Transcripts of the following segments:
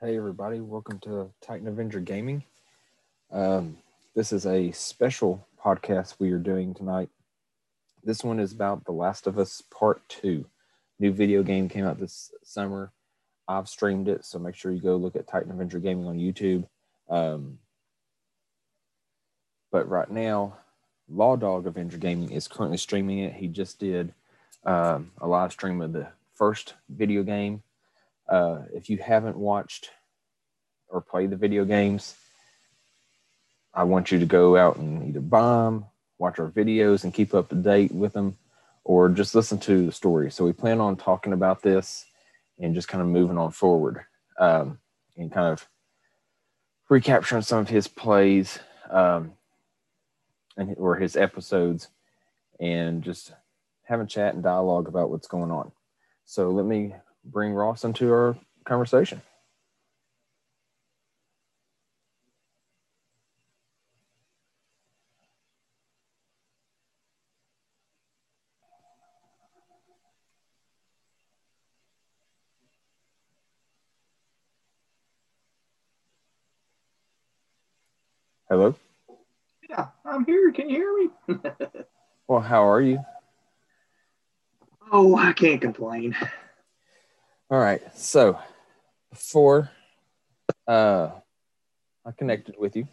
Hey, everybody, welcome to Titan Avenger Gaming. Um, this is a special podcast we are doing tonight. This one is about The Last of Us Part 2. New video game came out this summer. I've streamed it, so make sure you go look at Titan Avenger Gaming on YouTube. Um, but right now, Law Dog Avenger Gaming is currently streaming it. He just did um, a live stream of the first video game. Uh, if you haven't watched or played the video games, I want you to go out and either buy them, watch our videos, and keep up to date with them, or just listen to the story. So we plan on talking about this and just kind of moving on forward um, and kind of recapturing some of his plays um, and or his episodes, and just having chat and dialogue about what's going on. So let me bring Ross into our conversation. Hello. Yeah, I'm here. Can you hear me? Well, how are you? oh, I can't complain. All right. So before uh, I connected with you,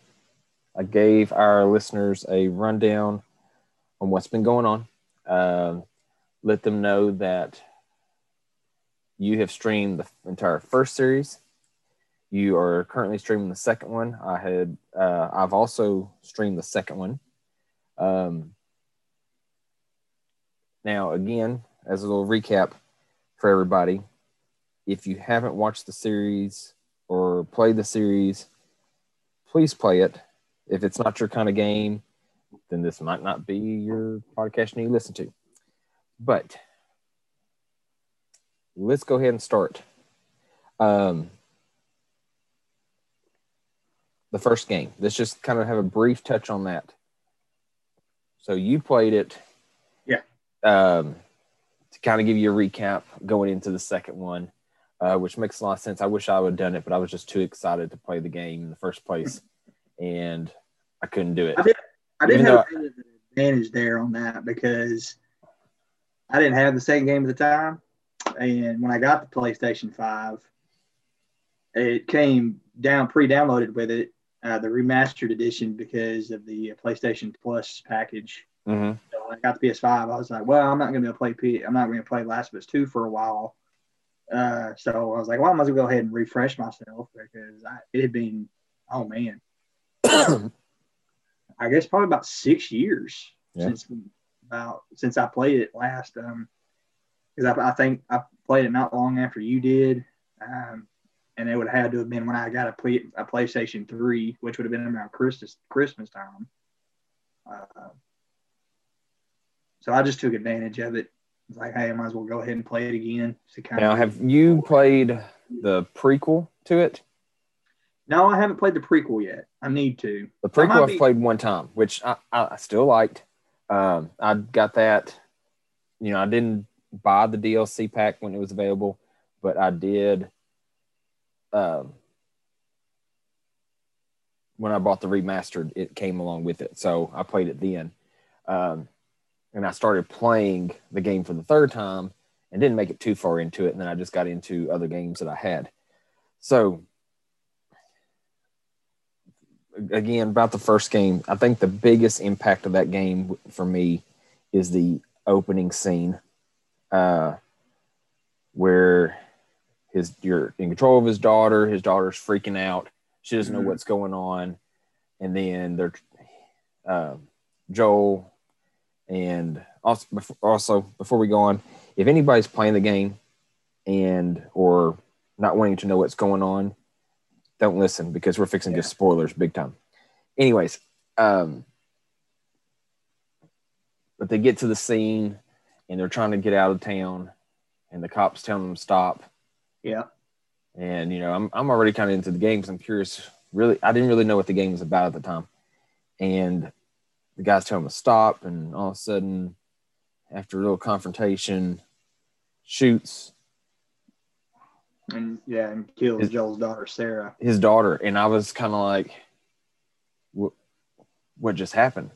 I gave our listeners a rundown on what's been going on. Um, let them know that you have streamed the entire first series. You are currently streaming the second one. I had uh, I've also streamed the second one. Um, now, again, as a little recap for everybody, if you haven't watched the series or played the series, please play it. If it's not your kind of game, then this might not be your podcast you listen to. But let's go ahead and start. Um, the first game. Let's just kind of have a brief touch on that. So you played it. Yeah. Um, to kind of give you a recap going into the second one, uh, which makes a lot of sense. I wish I would have done it, but I was just too excited to play the game in the first place, and I couldn't do it. I did, I did have though- a bit of an advantage there on that because I didn't have the second game at the time. And when I got the PlayStation 5, it came down pre downloaded with it, uh, the remastered edition, because of the PlayStation Plus package. Mhm. So when I got the PS5, I was like, well, I'm not going to play P. I'm not going to play Last of Us 2 for a while. Uh, so I was like, well, I might as well go ahead and refresh myself because I, it had been, oh man, I guess probably about six years Yeah. since about since I played it last. Um, because I, I think I played it not long after you did, um, and it would have had to have been when I got a play a PlayStation Three, which would have been around Christmas Christmas time. Uh, so I just took advantage of it. Like, hey, I might as well go ahead and play it again. Now, have you played the prequel to it? no, I haven't played the prequel yet. I need to. The prequel I've be- played one time, which I, I I still liked. Um, I got that. You know, I didn't buy the DLC pack when it was available, but I did. Um, when I bought the remastered, it came along with it, so I played it then. Um, and I started playing the game for the third time and didn't make it too far into it, and then I just got into other games that I had. So again about the first game i think the biggest impact of that game for me is the opening scene uh where his you're in control of his daughter his daughter's freaking out she doesn't know Mhm. what's going on and then they're um joel and also before, also before we go on if anybody's playing the game and or not wanting to know what's going on don't listen because we're fixing to spoilers big time. Anyways, um, but they get to the scene and they're trying to get out of town, and the cops telling them to stop. Yeah. And you know, I'm I'm already kind of into the games. I'm curious. Really, I didn't really know what the game was about at the time, and the guys tell him to stop, and all of a sudden, after a little confrontation, shoots And yeah, and kills His- Joel's daughter Sarah. his daughter, and I was kind of like, what, what just happened?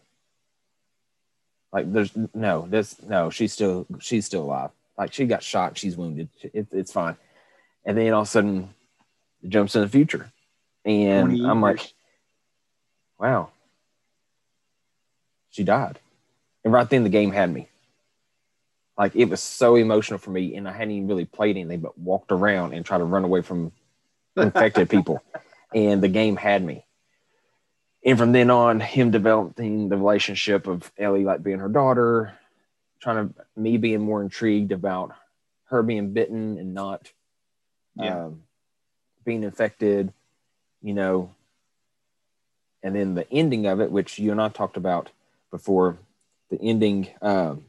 Like, there's no, this, no, she's still, she's still alive. Like, she got shot, she's wounded, it, it's fine. And then all of a sudden, it jumps in the future, and I'm like, wow, she died. And right then, the game had me. Like, it was so emotional for me, and I hadn't even really played anything but walked around and tried to run away from infected people. And the game had me. And from then on, him developing the relationship of Ellie like being her daughter, trying to me being more intrigued about her being bitten and not Yeah. um, being infected, you know. And then the ending of it, which you and I talked about before, the ending um,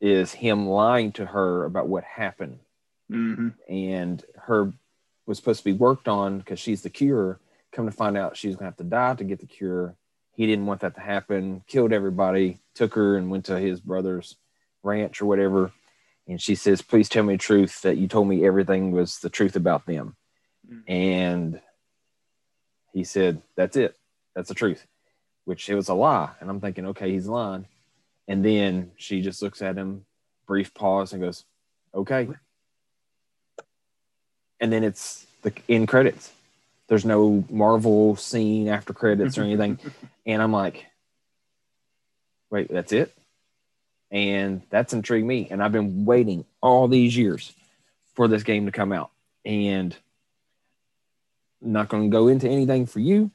is him lying to her about what happened hmm and her was supposed to be worked on because she's the cure. Come to find out she's gonna have to die to get the cure. He didn't want that to happen, killed everybody, took her and went to his brother's ranch or whatever. And she says, Please tell me the truth that you told me everything was the truth about them. Mhm. And he said, That's it. That's the truth, which it was a lie. And I'm thinking, Okay, he's lying. And then she just looks at him, brief pause, and goes, Okay and then it's the end credits. There's no Marvel scene after credits or anything. and I'm like, wait, that's it? And that's intrigued me. And I've been waiting all these years for this game to come out. And I'm not going to go into anything for you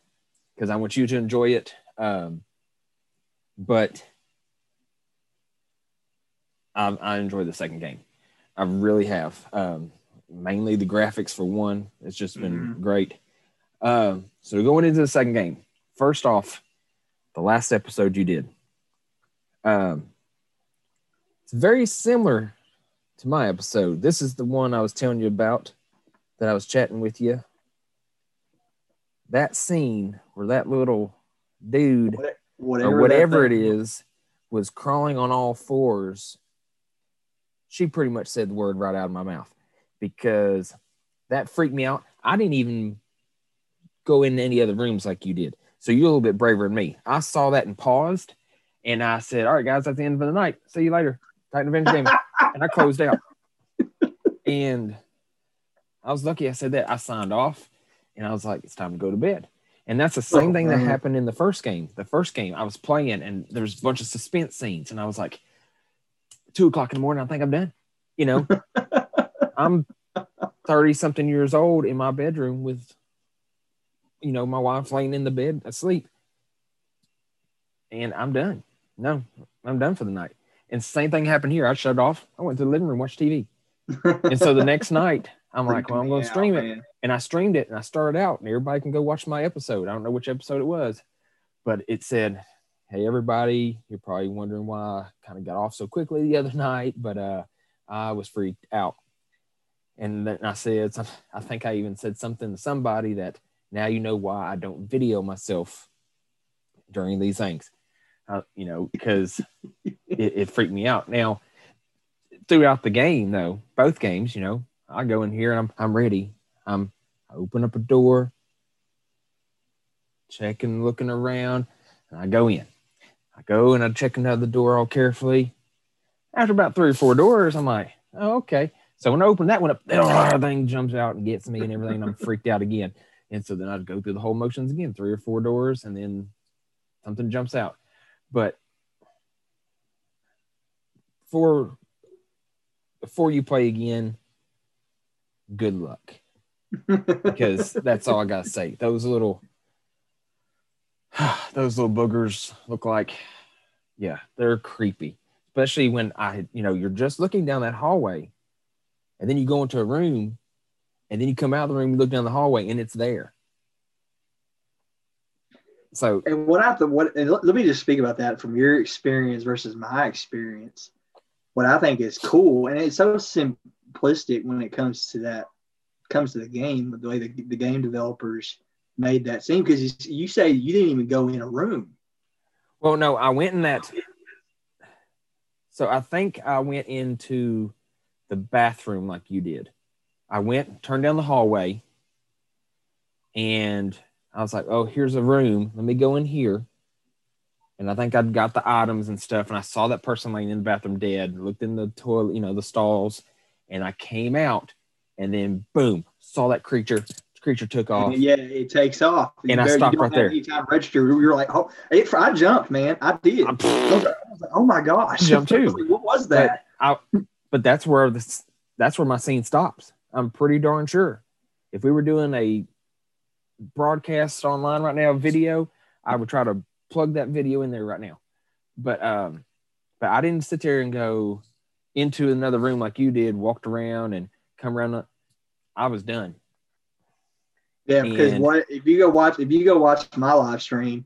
because I want you to enjoy it. Um, but I, I enjoy the second game. I really have. Um, mainly the graphics for one. It's just been great. Um, so going into the second game, first off, the last episode you did, um, it's very similar to my episode. This is the one I was telling you about that I was chatting with you. That scene where that little dude Whatever, or whatever it is was crawling on all fours. She pretty much said the word right out of my mouth because that freaked me out. I didn't even go in any other rooms like you did. So you're a little bit braver than me. I saw that and paused and i said all right guys that's the end of the night. See you later. Titan Avenger game and i closed out. And i was lucky i said that. I signed off and i was like it's time to go to bed and that's the same Oh, thing that happened in the first game. The first game I was playing and there's a bunch of suspense scenes, and I was like, two o'clock in the morning, I think I'm done. You know, I'm 30 something years old in my bedroom with, you know, my wife laying in the bed asleep. And I'm done. No, I'm done for the night. And same thing happened here. I shut off. I went to the living room, watched TV. And so the next night, I'm like, well, I'm going to stream it. And I streamed it and I started out and everybody can go watch my episode. I don't know which episode it was, but it said, Hey everybody, you're probably wondering why I kind of got off so quickly the other night, but uh I was freaked out. And then I said, I think I even said something to somebody that now you know why I don't video myself during these things. Uh, you know, because it, it freaked me out. Now, throughout the game, though, both games, you know, I go in here and I'm I'm ready. I'm I open up a door, checking, looking around, and I go in. I go and I check another door all carefully. After about three or four doors, I'm like, oh, okay. So when I open that one up, everything jumps out and gets me and everything. And I'm freaked out again. And so then I'd go through the whole motions again, three or four doors, and then something jumps out. But for before you play again, good luck because that's all I gotta say. Those little, those little boogers look like, yeah, they're creepy. Especially when I, you know, you're just looking down that hallway, and then you go into a room, and then you come out of the room, you look down the hallway, and it's there. So And what I what and let me just speak about that from your experience versus my experience. What I think is cool, and it's so simplistic when it comes to that, comes to the game, the way the, the game developers made that scene. Because you, you say you didn't even go in a room. Well, no, I went in that. So I think I went into the bathroom like you did. I went, turned down the hallway, and I was like, oh, here's a room. Let me go in here. And I think I'd got the items and stuff. And I saw that person laying in the bathroom dead, looked in the toilet, you know, the stalls. And I came out and then boom, saw that creature. creature took off. Yeah, it takes off. And you I stopped right there. Anytime register, we were like, oh, it, I jumped, man. I did. I was like, oh my gosh. Jumped too. like, what was that? But, I, but that's where this, that's where my scene stops. I'm pretty darn sure. If we were doing a broadcast online right now, video, I would try to plug that video in there right now. But um, but I didn't sit there and go into another room like you did, walked around and come around. I was done. Yeah, because and, what if you go watch if you go watch my live stream,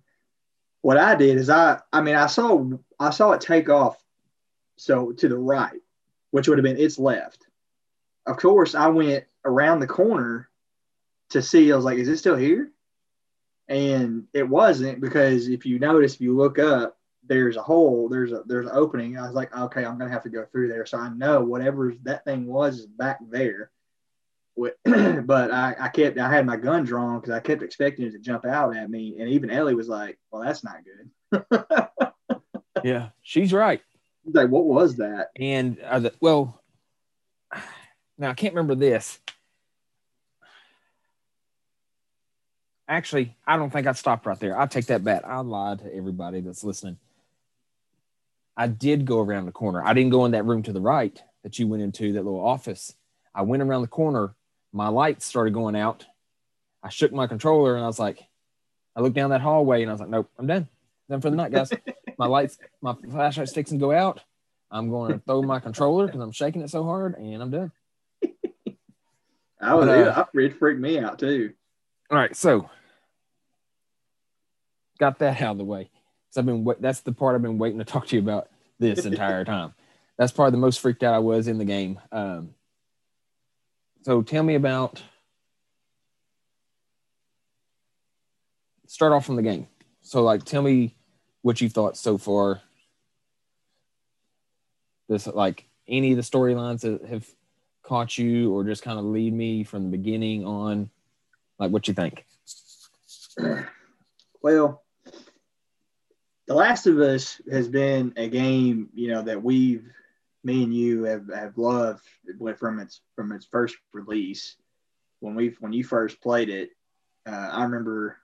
what I did is I I mean I saw I saw it take off so to the right, which would have been its left. Of course, I went around the corner to see. I was like, "Is it still here?" and it wasn't because if you notice, if you look up, there's a hole, there's a there's an opening. I was like, okay, I'm gonna have to go through there. So I know whatever that thing was is back there. but I, I kept I had my gun drawn because I kept expecting it to jump out at me, and even Ellie was like, "Well, that's not good." yeah, she's right. She's like, "What was that?" And uh, the, well, now I can't remember this. Actually, I don't think I'd stop right there. I'll take that bet. I lied to everybody that's listening. I did go around the corner. I didn't go in that room to the right that you went into, that little office. I went around the corner. My lights started going out. I shook my controller and I was like, I looked down that hallway and I was like, nope, I'm done. Done for the night, guys. my lights, my flashlight sticks and go out. I'm going to throw my controller because I'm shaking it so hard and I'm done. I was, but, uh, it freaked me out too. All right, so got that out of the way. So I've been that's the part I've been waiting to talk to you about this entire time. That's probably the most freaked out I was in the game. Um, so tell me about start off from the game. So like tell me what you thought so far. This like any of the storylines that have caught you or just kind of lead me from the beginning on like, what you think? Well, The Last of Us has been a game, you know, that we've, me and you have, have loved from its from its first release. When we when you first played it, uh, I remember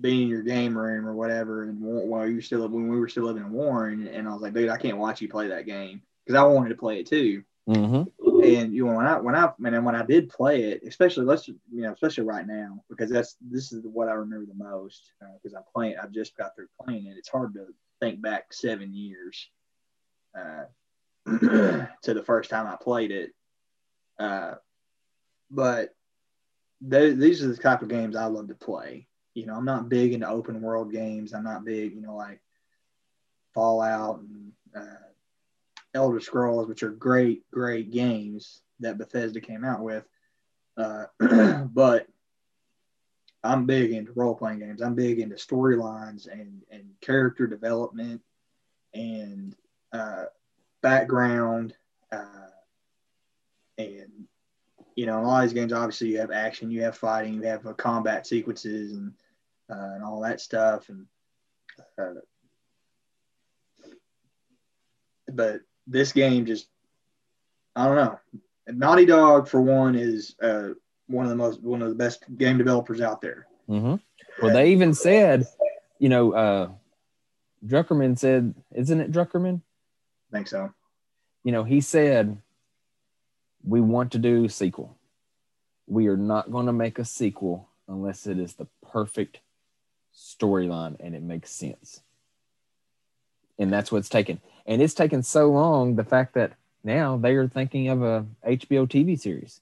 being in your game room or whatever, and while you were still when we were still living in Warren, and I was like, dude, I can't watch you play that game because I wanted to play it too. Mm-hmm. And you know when I when I and when I did play it, especially let's you know especially right now because that's this is what I remember the most because uh, I'm playing. I just got through playing it. It's hard to think back seven years uh, to the first time I played it. Uh, but these are the type of games I love to play. You know, I'm not big into open world games. I'm not big, you know, like Fallout and uh, Elder Scrolls, which are great, great games that Bethesda came out with. Uh, but I'm big into role playing games. I'm big into storylines and, and character development and uh, background. Uh, and, you know, in all these games, obviously, you have action, you have fighting, you have uh, combat sequences and, uh, and all that stuff. And, uh, but this game just I don't know. Naughty Dog for one is uh, one of the most one of the best game developers out there. Mm-hmm. Well, they even said, you know, uh, Druckerman said, isn't it Druckerman? I think so. You know, he said, we want to do sequel. We are not going to make a sequel unless it is the perfect storyline and it makes sense. And that's what's taken and it's taken so long. The fact that now they are thinking of a HBO TV series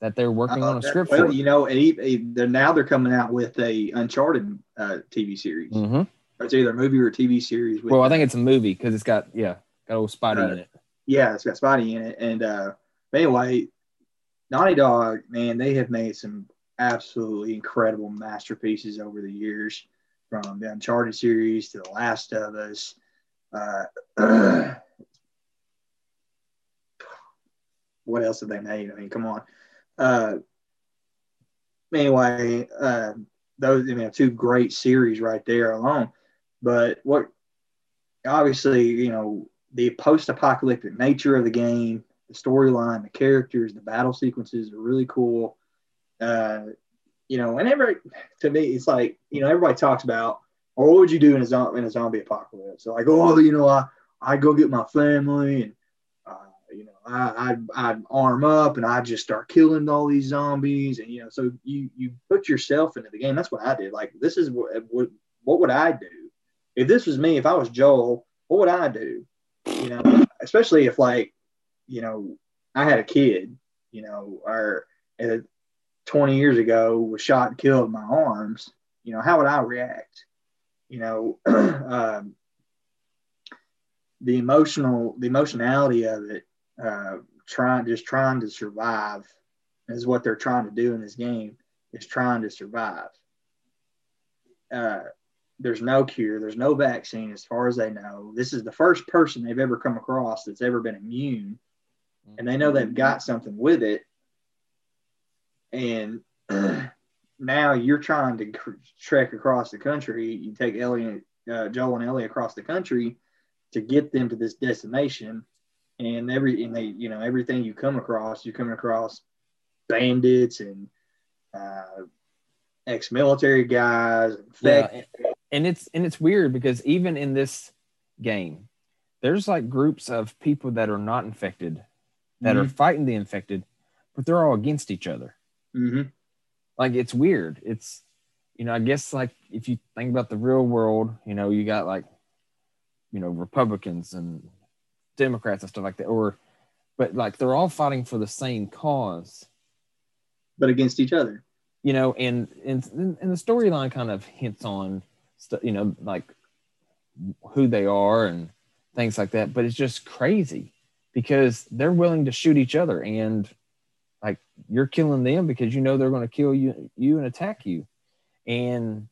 that they're working uh, on a script well, for. You know, they're, now they're coming out with a Uncharted uh, TV series. Mm-hmm. It's either a movie or a TV series. well, I think it's a movie because it's got yeah, got old Spidey uh, in it. Yeah, it's got Spotty in it, and uh, anyway, Naughty Dog, man, they have made some absolutely incredible masterpieces over the years, from the Uncharted series to The Last of Us uh, what else have they made? I mean, come on. Uh, anyway, uh, those I mean, two great series right there alone. But what obviously, you know, the post-apocalyptic nature of the game, the storyline, the characters, the battle sequences are really cool. Uh, you know, and every to me, it's like you know, everybody talks about, oh, what would you do in a zombie in a zombie apocalypse? So like, oh, you know, I I go get my family and you know, I, I I'd arm up and I just start killing all these zombies, and you know, so you you put yourself into the game. That's what I did. Like, this is what what what would I do if this was me? If I was Joel, what would I do? You know, especially if like, you know, I had a kid, you know, or uh, 20 years ago was shot and killed in my arms. You know, how would I react? You know, um, the emotional the emotionality of it uh, trying just trying to survive is what they're trying to do in this game is trying to survive. Uh, there's no cure, there's no vaccine as far as they know. This is the first person they've ever come across that's ever been immune, and they know they've got something with it. And now you're trying to trek across the country. You take Ellie, uh, Joel, and Ellie across the country to get them to this destination and every and they you know everything you come across you're coming across bandits and uh, ex-military guys yeah, and, it's and it's weird because even in this game there's like groups of people that are not infected that mm-hmm. are fighting the infected but they're all against each other mm-hmm. like it's weird it's you know i guess like if you think about the real world you know you got like you know republicans and Democrats and stuff like that, or but like they're all fighting for the same cause, but against each other. You know, and and and the storyline kind of hints on, you know, like who they are and things like that. But it's just crazy because they're willing to shoot each other and like you're killing them because you know they're going to kill you you and attack you and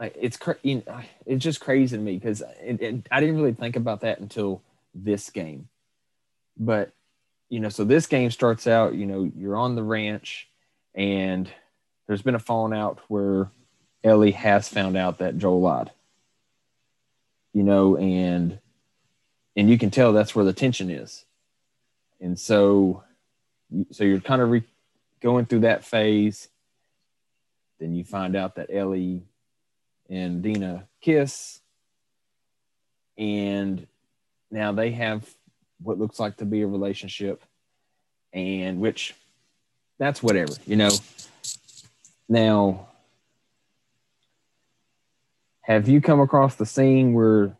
it's cra- it's just crazy to me because I didn't really think about that until this game. But you know, so this game starts out, you know, you're on the ranch, and there's been a falling out where Ellie has found out that Joel lied. You know, and and you can tell that's where the tension is, and so so you're kind of re- going through that phase. Then you find out that Ellie and Dina kiss. And now they have what looks like to be a relationship, and which that's whatever, you know. Now, have you come across the scene where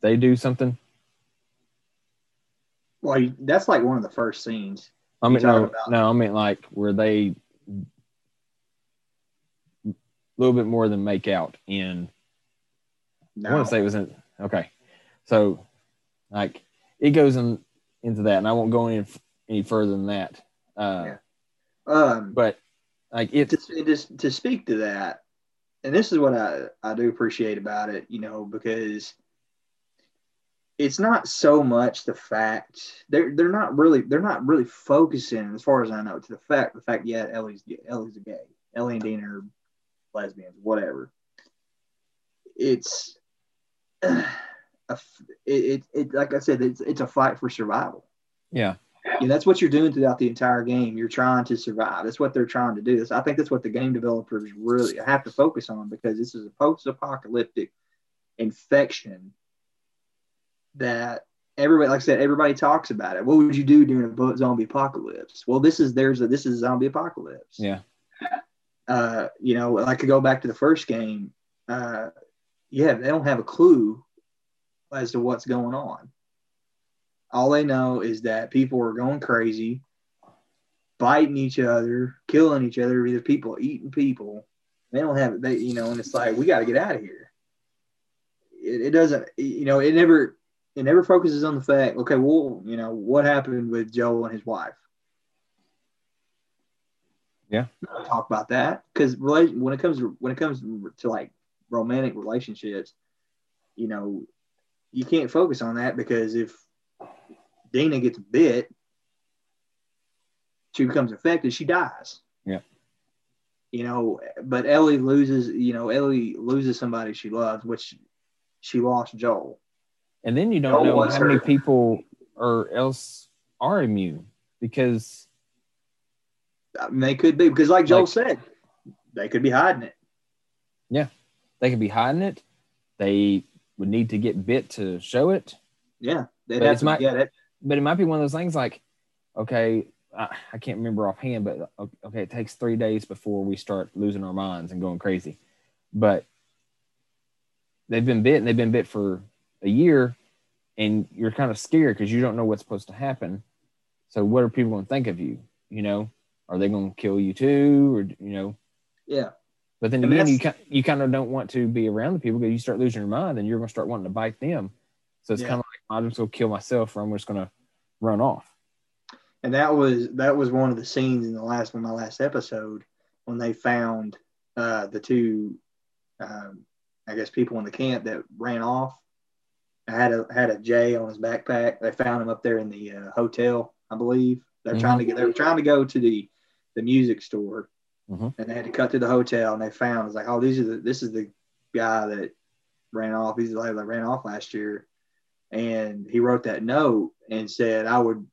they do something? Well, that's like one of the first scenes. I mean, no, no, I mean like where they a little bit more than make out in. No. I want to say it was in okay, so like it goes in into that, and I won't go any any further than that. Uh, yeah. Um, but like it to, just to speak to that, and this is what I I do appreciate about it, you know, because it's not so much the fact they're they're not really they're not really focusing as far as I know to the fact the fact yeah Ellie's Ellie's a gay Ellie and Dina are lesbians, whatever. It's a, it, it, it, like I said, it's, it's a fight for survival. Yeah. And that's what you're doing throughout the entire game. You're trying to survive. That's what they're trying to do. I think that's what the game developers really have to focus on because this is a post-apocalyptic infection that everybody, like I said, everybody talks about it. What would you do during a zombie apocalypse? Well, this is there's a this is a zombie apocalypse. Yeah uh, you know, I could go back to the first game. Uh, yeah, they don't have a clue as to what's going on. All they know is that people are going crazy, biting each other, killing each other. Either people eating people. They don't have they, you know, and it's like we got to get out of here. It, it doesn't, you know, it never, it never focuses on the fact. Okay, well, you know, what happened with Joel and his wife? Yeah. Talk about that because when it comes to, when it comes to like romantic relationships, you know, you can't focus on that because if Dina gets bit, she becomes infected, she dies. Yeah. You know, but Ellie loses, you know, Ellie loses somebody she loves, which she lost Joel. And then you don't Joel know how many people or else are immune because I mean, they could be because, like Joel Like- said, they could be hiding it. Yeah. They could be hiding it. They would need to get bit to show it. Yeah, they'd But have to my- get it. But it might be one of those things like, okay, I, I can't remember offhand, but uh, okay, it takes three days before we start losing our minds and going crazy. But they've been bit and they've been bit for a year, and you're kind of scared because you don't know what's supposed to happen. So what are people going to think of you? You know, are they going to kill you too, or you know? Yeah, But then again, you kind you kind of don't want to be around the people because you start losing your mind, and you're going to start wanting to bite them. So it's Yeah. kind of like I'm just to kill myself, or I'm just to run off. and that was that was one of the scenes in the last one, my last episode, when they found uh, the two, um, I guess, people in the camp that ran off. I had a had a J on his backpack. They found him up there in the uh, hotel, I believe. They're Mhm. trying to get. They were trying to go to the the music store, Mhm. and they had to cut through the hotel. And they found it was like, oh, these are the this is the guy that ran off. He's the guy that ran off last year, and he wrote that note and said, I would.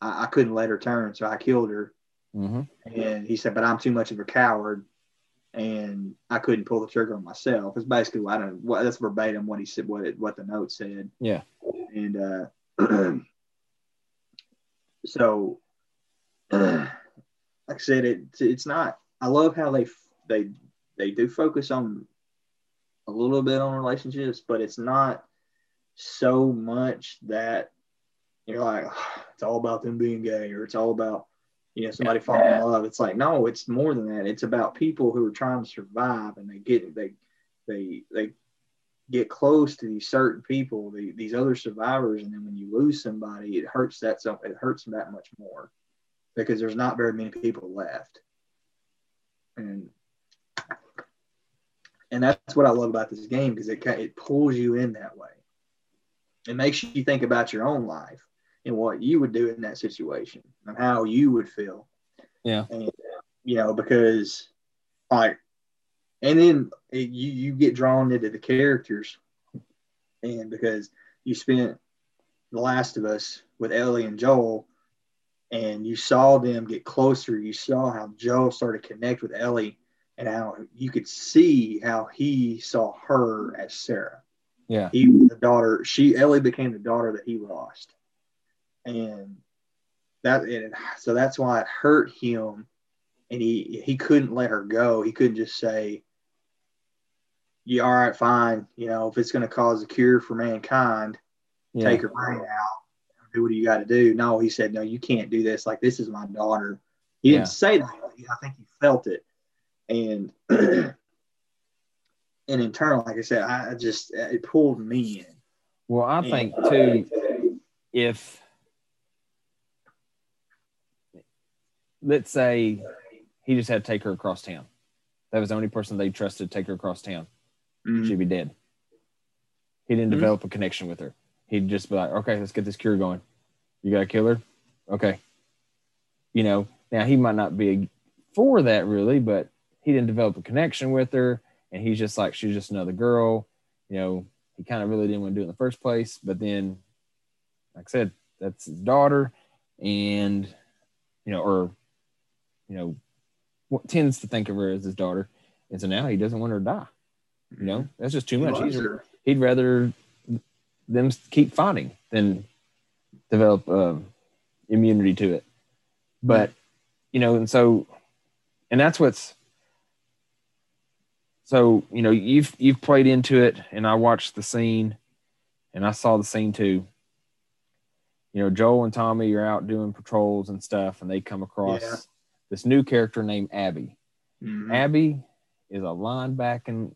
I, I couldn't let her turn, so I killed her. Mm-hmm. And he said, but I'm too much of a coward, and I couldn't pull the trigger on myself. It's basically what I don't. What, that's verbatim what he said. What it, what the note said. Yeah. And uh, so, like I said, it it's not. I love how they they they do focus on a little bit on relationships, but it's not so much that you're like it's all about them being gay or it's all about you know somebody falling in love. It's like no, it's more than that. It's about people who are trying to survive and they get they they they get close to these certain people, the, these other survivors, and then when you lose somebody, it hurts that so it hurts them that much more because there's not very many people left, and and that's what I love about this game because it it pulls you in that way. It makes you think about your own life and what you would do in that situation and how you would feel. Yeah. and you know because like and then it, you you get drawn into the characters, and because you spent The Last of Us with Ellie and Joel, and you saw them get closer. You saw how Joel started to connect with Ellie, and how you could see how he saw her as Sarah. Yeah. He was the daughter. She Ellie became the daughter that he lost, and that and so that's why it hurt him and he he couldn't let her go. He couldn't just say, "Yeah, all right, fine. You know, if it's going to cause a cure for mankind, Yeah. take her brain out. Do what you got to do." No, he said, "No, you can't do this. Like this is my daughter." He didn't say that. I think he felt it, and and in turn, like I said, I just it pulled me in. Well, I think too, if let's say he just had to take her across town, that was the only person they trusted to take her across town, Mhm. she'd be dead. He didn't Mhm. develop a connection with her. He'd just be like, okay, let's get this cure going. You got to kill her? Okay. You know, now he might not be for that really, but he didn't develop a connection with her. And he's just like, she's just another girl. You know, he kind of really didn't want to do it in the first place. But then, like I said, that's his daughter. And, you know, or, you know, what tends to think of her as his daughter. And so now he doesn't want her to die. You know, that's just too much. He's, he'd rather them keep fighting than develop um, immunity to it. But you know, and so, and that's what's. So you know, you've you've played into it, and I watched the scene, and I saw the scene too. You know, Joel and Tommy are out doing patrols and stuff, and they come across Yeah. this new character named Abby. Mhm. Abby is a linebacking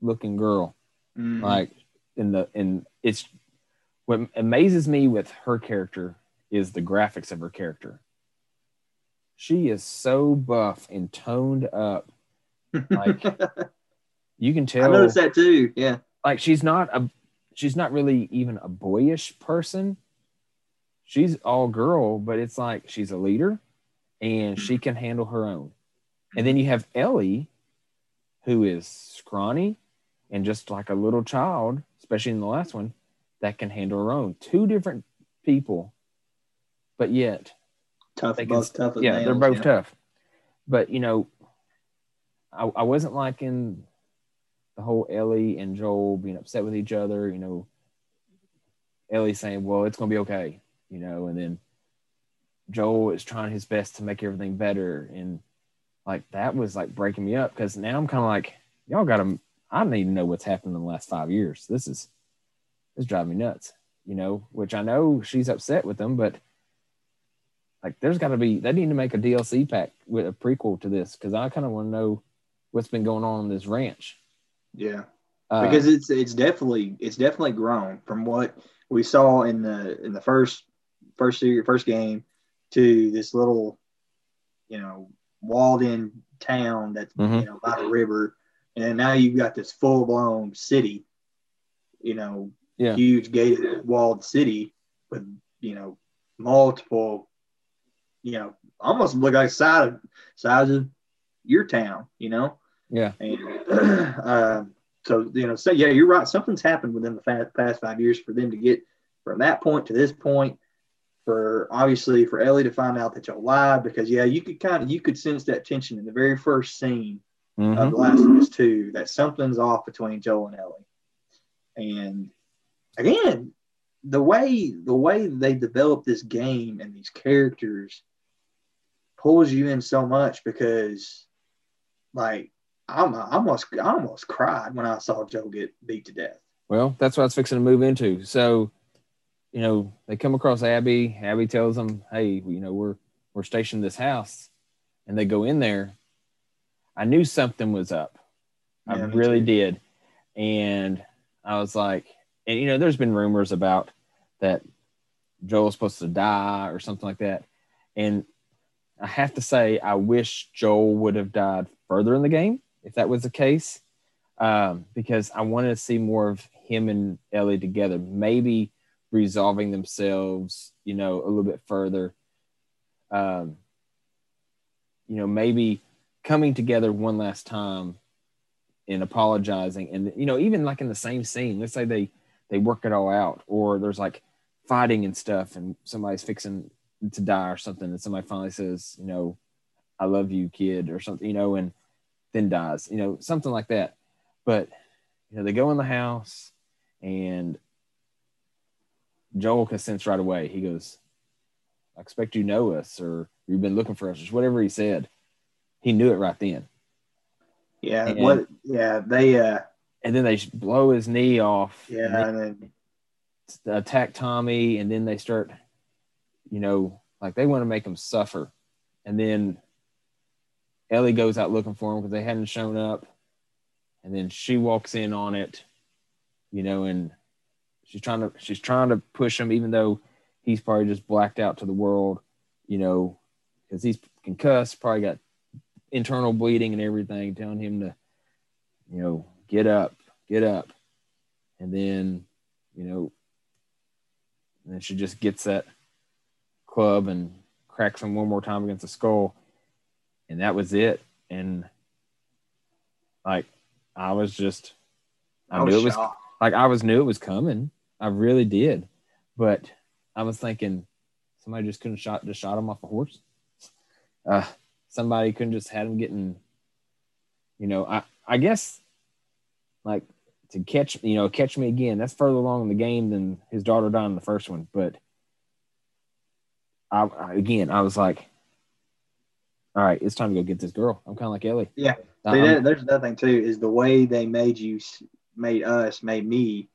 looking girl Mhm. like in the in it's what amazes me with her character is the graphics of her character she is so buff and toned up like you can tell. I noticed that too. Yeah. like she's not a she's not really even a boyish person. She's all girl, but it's like she's a leader and she can handle her own. And then you have Ellie, who is scrawny and just like a little child, especially in the last one, that can handle her own. Two different people, but yet Tough, They can, both tough. Yeah, nails, they're both yeah. tough. But you know, I, I wasn't liking the whole Ellie and Joel being upset with each other. You know, Ellie saying, "Well, it's gonna be okay," you know, and then Joel is trying his best to make everything better, and like that was like breaking me up because now I'm kind of like, y'all got to. I need to know what's happened in the last five years. This is this is driving me nuts. You know, which I know she's upset with them, but like there's got to be they need to make a DLC pack with a prequel to this because I kind of want to know what's been going on in this ranch. Yeah. Uh, because it's it's definitely it's definitely grown from what we saw in the in the first first year, first game to this little you know walled in town that's Mhm. you know by the river and now you've got this full blown city you know Yeah. huge gated walled city with you know multiple you know almost look like size of size of your town you know yeah, and uh, so, you know, so yeah, you're right. Something's happened within the past five years for them to get from that point to this point. For obviously for Ellie to find out that y'all lied, because yeah, you could kind of you could sense that tension in the very first scene Mhm. of The Last of Us Two that something's off between Joel and Ellie. And again, the way the way they develop this game and these characters pulls you in so much because, like, I'm, I almost I almost cried when I saw Joel get beat to death. Well, that's what I was fixing to move into. So, you know, they come across Abby. Abby tells them, "Hey, you know, we're we're stationed at this house," and they go in there. I knew something was up. I Yeah, me really too. did, and I was like, and you know, there's been rumors about that Joel's supposed to die or something like that, and I have to say, I wish Joel would have died further in the game if that was the case um, because I wanted to see more of him and Ellie together, maybe resolving themselves, you know, a little bit further. Um, you know, maybe coming together one last time and apologizing, and you know, even like in the same scene, let's say they they work it all out, or there's like fighting and stuff, and somebody's fixing to die or something, and somebody finally says, you know, I love you, kid, or something, you know, and then dies, you know, something like that. But you know, they go in the house and Joel can sense right away. He goes, I expect you know us or you've been looking for us, or whatever he said. He knew it right then. Yeah, And- what? Yeah, they. uh And then they blow his knee off. Yeah, and then attack Tommy, and then they start, you know, like they want to make him suffer. And then Ellie goes out looking for him because they hadn't shown up. And then she walks in on it, you know, and she's trying to she's trying to push him, even though he's probably just blacked out to the world, you know, because he's concussed, probably got internal bleeding and everything, telling him to, you know, get up, get up. And then, you know, and then she just gets that club and cracks him one more time against the skull. And that was it. And like I was just I, I was knew it was shocked. like I was knew it was coming. I really did. But I was thinking somebody just couldn't shot just shot him off a horse. Uh somebody couldn't just had him getting you know, I I guess like to catch you know, catch me again. That's further along in the game than his daughter died in the first one. But I again I was like, all right, it's time to go get this girl. I'm kind of like Ellie. Yeah. See, that, there's another thing too is the way they made you, made us, made me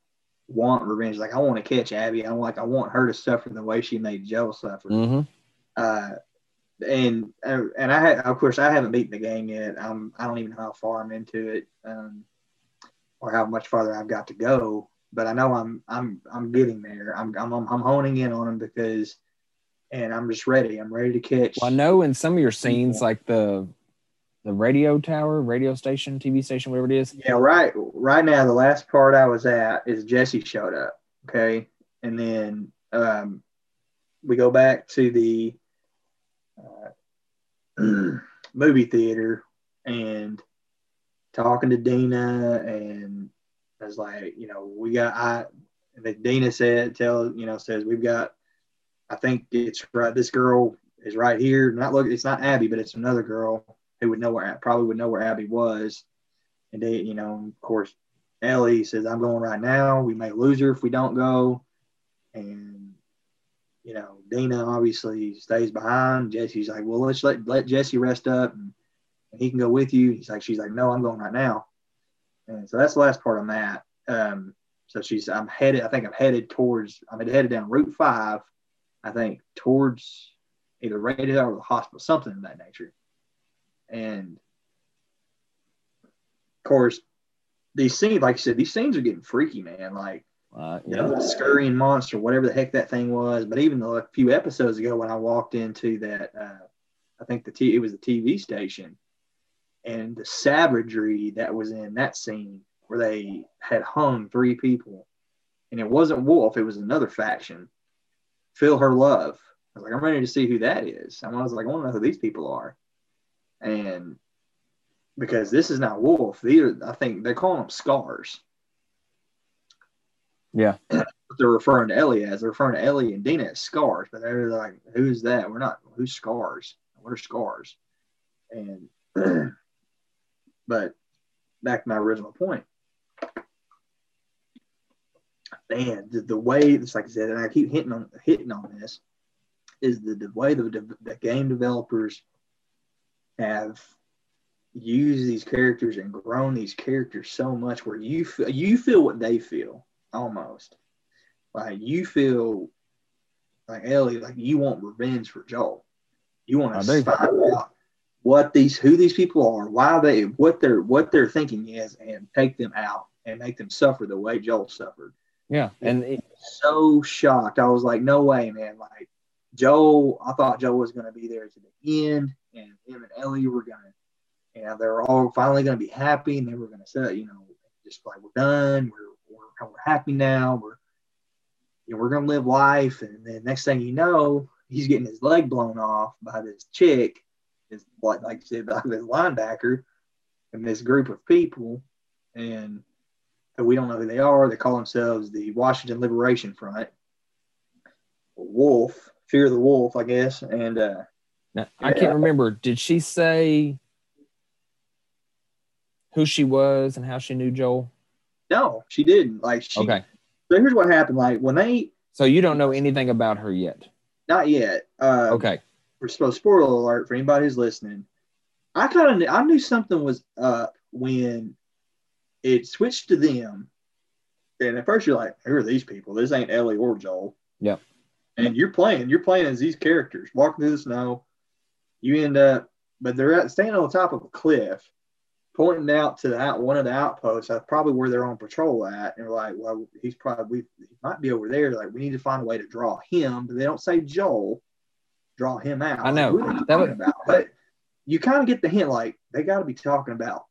want revenge. Like I want to catch Abby. I'm like I want her to suffer the way she made Joel suffer. Mhm. Uh, and uh, and I had, of course, I haven't beaten the game yet. I'm I don't even know how far I'm into it, um, or how much farther I've got to go. But I know I'm I'm I'm getting there. I'm I'm I'm honing in on them because, and I'm just ready. I'm ready to catch. Well, I know in some of your scenes, People. like the the radio tower, radio station, TV station, whatever it is. Yeah, right. Right now, the last part I was at is Jesse showed up. Okay, and then um, we go back to the uh, movie theater and talking to Dina, and I was like, you know, we got I. Dina said, "Tell you know," says we've got. I think it's right. This girl is right here. Not look. It's not Abby, but it's another girl who would know where probably would know where Abby was. And they, you know, of course, Ellie says, "I'm going right now. We may lose her if we don't go." And you know, Dina obviously stays behind. Jesse's like, "Well, let's let let Jesse rest up, and, he can go with you." He's like, "She's like, no, I'm going right now." And so that's the last part on that. Um, so she's, I'm headed. I think I'm headed towards. I'm headed down Route Five. I think towards either radio or the hospital, something of that nature. And of course, these scenes, like I said, these scenes are getting freaky, man. Like, Uh, you yeah. know, the scurrying monster, whatever the heck that thing was. But even a few episodes ago, when I walked into that, uh, I think the t- it was the TV station, and the savagery that was in that scene where they had hung three people, and it wasn't Wolf, it was another faction. Feel her love. I was like, I'm ready to see who that is. And I was like, I want to know who these people are, and because this is not Wolf, these are, I think they're calling them scars Yeah. they're referring to Ellie as. They're referring to Ellie and Dina as scars, but they're like, who's that? We're not, who's scars? What are scars? And, but back to my original point. Man, the, the way, it's like I said, and I keep hitting on hitting on this, is the, the way the, the, game developers have used these characters and grown these characters so much where you feel, you feel what they feel almost. Like you feel like Ellie, like you want revenge for Joel. You want to find out what these who these people are, why they what their what their thinking is, and take them out and make them suffer the way Joel suffered. Yeah. And it, So shocked. I was like, no way, man. Like Joel, I thought Joel was gonna be there to the end, and him and Ellie were gonna and they were all finally gonna be happy and they were gonna say, you know, just like we're done, we're we're, we're happy now, we're you know, we're gonna live life, and then next thing you know, he's getting his leg blown off by this chick, is like like I said, by this linebacker, and this group of people, and we don't know who they are. They call themselves the Washington Liberation Front, Wolf, Fear of the Wolf, I guess, and uh, now, I can't remember. Did she say who she was and how she knew Joel? no, she didn't. Like she. Okay. So here's what happened. Like when they, So you don't know anything about her yet. not yet. Uh, Okay. for so spoiler alert for anybody who's listening. I kind of I knew something was up when it switched to them, and at first you're like, "Who are these people? This ain't Ellie or Joel." Yeah. And you're playing, you're playing as these characters walking through the snow. You end up, but they're at, standing on the top of a cliff, pointing out to that one of the outposts. That's probably where they're on patrol at. And they're like, "Well, he's probably he might be over there." Like, we need to find a way to draw him, but they don't say Joel. Draw him out. I know. Like, That talking about? But you kind of get the hint. Like, they got to be talking about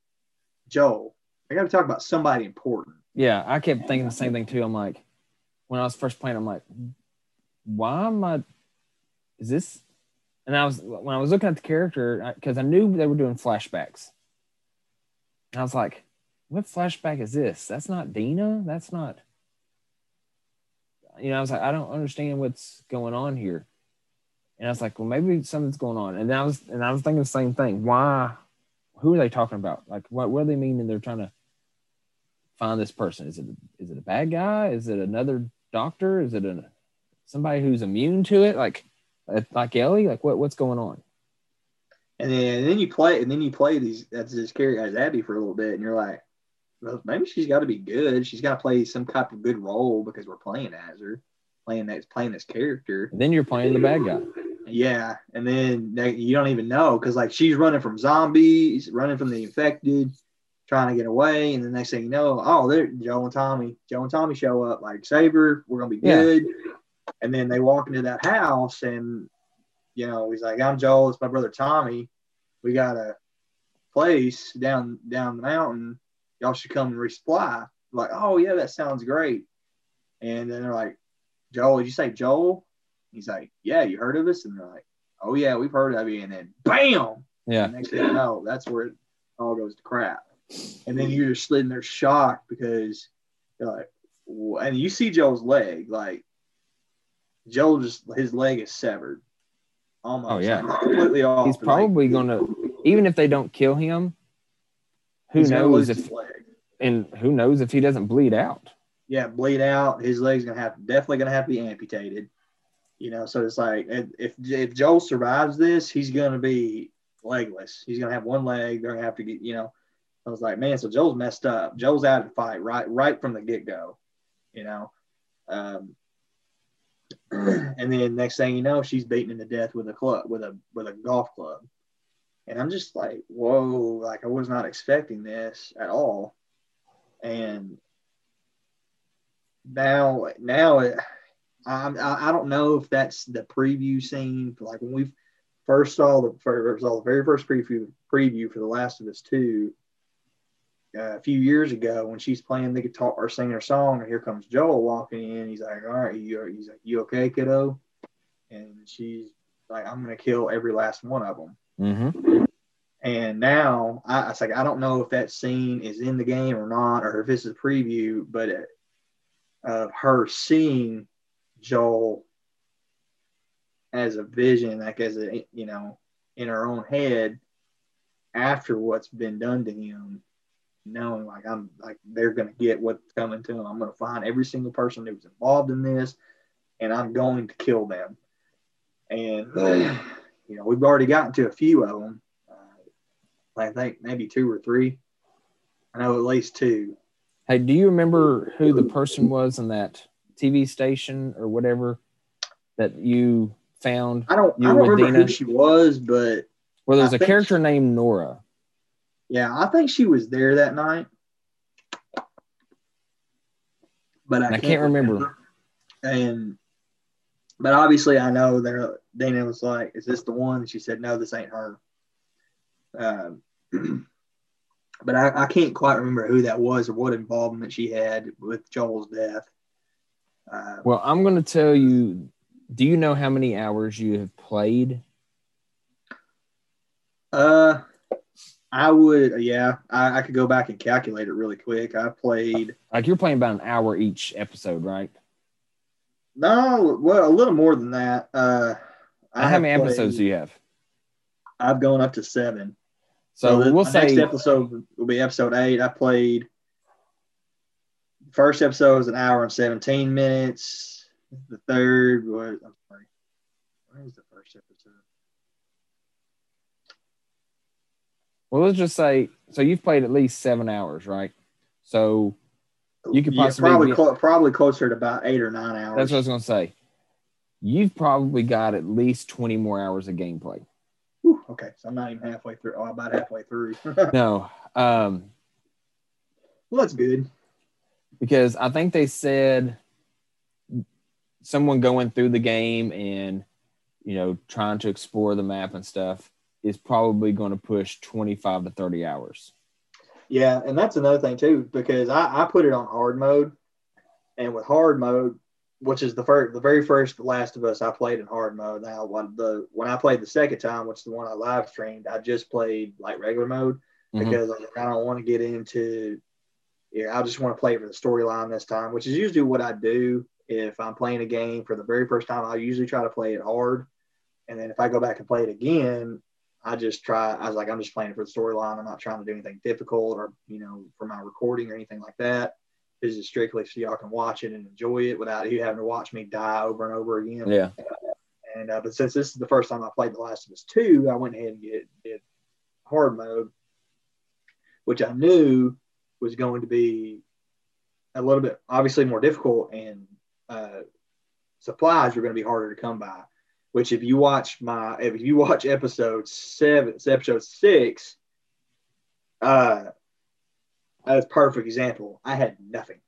Joel. They got to talk about somebody important. Yeah, I kept thinking the same thing too. I'm like, when I was first playing, I'm like, why am I? Is this? And I was when I was looking at the character because I knew they were doing flashbacks. And I was like, what flashback is this? That's not Dina. That's not. You know, I was like, I don't understand what's going on here. And I was like, well, maybe something's going on. And I was, and I was thinking the same thing. Why? Who are they talking about? Like, what? What do they mean? And they're trying to find this person? Is it is it a bad guy? Is it another doctor? Is it a somebody who's immune to it? Like uh, like Ellie? Like what what's going on? And then, and then you play, and then you play these as this character as Abby for a little bit, and you're like, well, maybe she's got to be good. She's got to play some type of good role because we're playing as her, playing that playing this character. And then you're playing the bad guy. Yeah, and then you don't even know because like she's running from zombies, running from the infected, trying to get away, and the next thing you know, oh, there Joel and Tommy, Joel and Tommy show up like save her, we're gonna be Yeah. good. And then they walk into that house, and you know he's like, I'm Joel, it's my brother Tommy. We got a place down down the mountain. Y'all should come and resupply. Like, oh yeah, that sounds great. And then they're like, Joel, did you say Joel? He's like, yeah, you heard of us? And they're like, oh yeah, we've heard of you. And then bam, Yeah. next thing you know, that's where it all goes to crap. And then you're just sitting there shocked because you're like, and you see Joel's leg, like Joel just his leg is severed, almost. Oh, yeah. like, completely off. He's and, like, probably gonna, even if they don't kill him, who knows if, and who knows if he doesn't bleed out. Yeah, bleed out. His leg's gonna have definitely gonna have to be amputated. You know, so it's like if if, if Joel survives this, he's gonna be legless. He's gonna have one leg. They're gonna have to get. You know, I was like, man, so Joel's messed up. Joel's out of fight right right from the get go. You know, um, and then next thing you know, she's beaten to death with a club with a with a golf club. And I'm just like, whoa, like I was not expecting this at all. And now now it, I, I I don't know if that's the preview scene like when we first saw the first saw the very first preview preview for The Last of Us Two uh, a few years ago when she's playing the guitar or singing her song and here comes Joel walking in. He's like all right you he's like you okay kiddo? And she's like I'm gonna kill every last one of them Mm-hmm. and now I, I was like, I don't know if that scene is in the game or not, or if this is a preview, but it, of her seeing Joel as a vision, like as a you know, in her own head after what's been done to him, knowing like I'm like they're gonna get what's coming to them. I'm gonna find every single person who was involved in this, and I'm going to kill them. And you know, we've already gotten to a few of them. Uh, I think maybe two or three. I know at least two. Hey, do you remember who the person was in that TV station or whatever that you found? I don't. You I don't remember Dina? who she was, but Well, there's I a think character named Nora. Yeah, I think she was there that night. But I, I can't remember. And but obviously, I know there. Dina was like, "Is this the one?" She said, "No, this ain't her." Um, but I, I can't quite remember who that was or what involvement she had with Joel's death. Uh, Well, I'm going to tell you. Do you know how many hours you have played? Uh, I would, yeah, I, I could go back and calculate it really quick. I played Like you're playing about an hour each episode, right? no, well, a little more than that. Uh, I how many episodes do you have? I've gone up to seven. So, the we'll the say next episode will be episode eight. I played. First episode was an hour and seventeen minutes. The third was I'm sorry. Where is the first episode? Well, let's just say so you've played at least seven hours, right? So You could Yeah, possibly probably get- clo- probably closer to about eight or nine hours. that's what I was going to say. You've probably got at least 20 more hours of gameplay. Whew, okay, so I'm not even halfway through. Oh, about halfway through. No, um, well, that's good. because I think they said someone going through the game and you know trying to explore the map and stuff is probably going to push 25 to 30 hours. Yeah, and that's another thing too, because I, I put it on hard mode, and with hard mode, which is the first, the very first Last of Us, I played in hard mode. Now, when the when I played the second time, which is the one I live streamed, I just played like regular mode Mhm. because like, I don't want to get into. Yeah, I just want to play for the storyline this time, which is usually what I do if I'm playing a game for the very first time. I usually try to play it hard, and then if I go back and play it again, I just try. I was like, I'm just playing for the storyline. I'm not trying to do anything difficult or you know for my recording or anything like that. This is strictly so y'all can watch it and enjoy it without you having to watch me die over and over again. Yeah. And uh, but since this is the first time I played The Last of Us Two, I went ahead and get did hard mode, which I knew was going to be a little bit obviously more difficult, and uh, supplies are going to be harder to come by. Which, if you watch my, if you watch episode seven, episode six, uh, that's perfect example. I had nothing.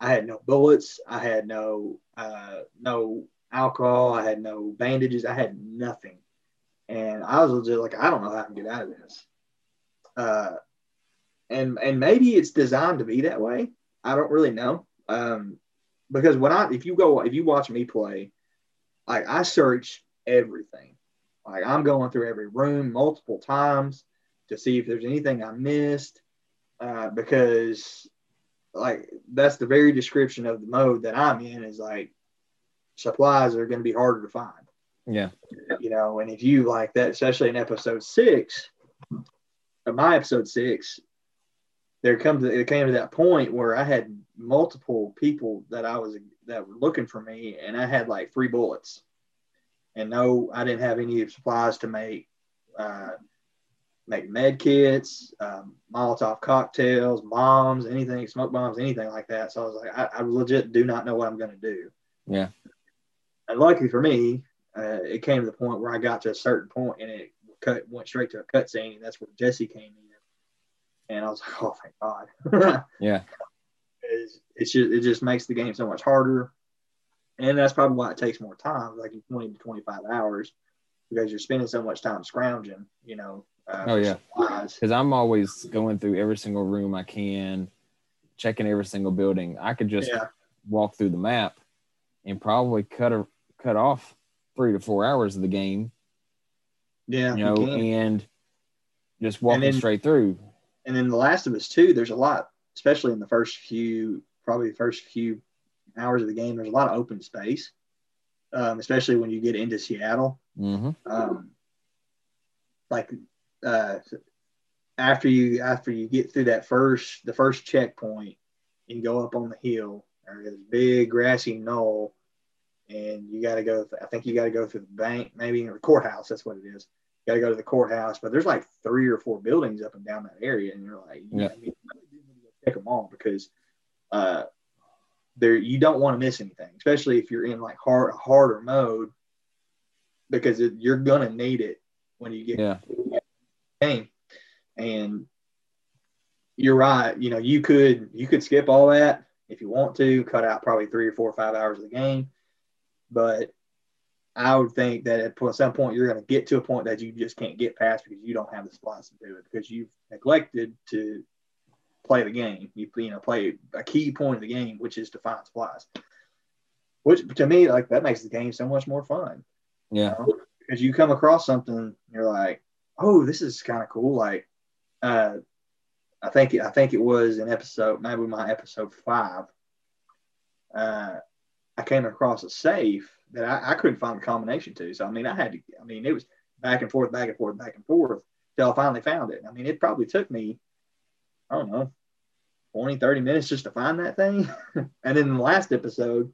I had no bullets. I had no uh, no alcohol. I had no bandages. I had nothing. And I was legit like, I don't know how I can get out of this. uh, and and maybe it's designed to be that way. I don't really know. Um, because when I if you go if you watch me play, like I search everything. Like I'm going through every room multiple times to see if there's anything I missed. Uh, because like that's the very description of the mode that I'm in is like supplies are going to be harder to find. Yeah. You know, and if you like that, especially in episode six, of my episode six, there comes it came to that point where I had multiple people that I was that were looking for me, and I had like three bullets, and no, I didn't have any supplies to make uh, make med kits, um, Molotov cocktails, bombs, anything, smoke bombs, anything like that. So I was like, I, I legit do not know what I'm going to do. Yeah. And luckily for me, uh, it came to the point where I got to a certain point and it cut went straight to a cut scene, and that's where Jesse came in. And I was like, oh, thank God. yeah. It's, it's just, it just makes the game so much harder. And that's probably why it takes more time, like 20 to 25 hours, because you're spending so much time scrounging, you know. Uh, oh, yeah. Because I'm always going through every single room I can, checking every single building. I could just yeah. walk through the map and probably cut a, cut off three to four hours of the game. Yeah, you know, you and just walking then, straight through. And then The Last of Us too. There's a lot, especially in the first few, probably the first few hours of the game. There's a lot of open space, um, especially when you get into Seattle. Mm-hmm. Um, like uh, after you after you get through that first the first checkpoint, and go up on the hill. There's a big grassy knoll and you got to go. I think you got to go through the bank, maybe or the courthouse. That's what it is. You got to go to the courthouse, but there's like three or four buildings up and down that area, and you're like, yeah, mean, check them all because uh, there you don't want to miss anything, especially if you're in like hard harder mode because it, you're gonna need it when you get yeah. game. And you're right. You know, you could you could skip all that if you want to, cut out probably three or four or five hours of the game but I would think that at some point you're going to get to a point that you just can't get past because you don't have the supplies to do it because you've neglected to play the game. You you know play a key point of the game, which is to find supplies. Which to me, like that makes the game so much more fun. Yeah, you know? because you come across something, you're like, oh, this is kind of cool. Like, uh, I think I think it was in episode maybe my episode five. Uh, I came across a safe that I, I couldn't find a combination to. So I mean, I had to. I mean, it was back and forth, back and forth, back and forth till I finally found it. I mean, it probably took me, I don't know, 20, 30 minutes just to find that thing. and then in the last episode,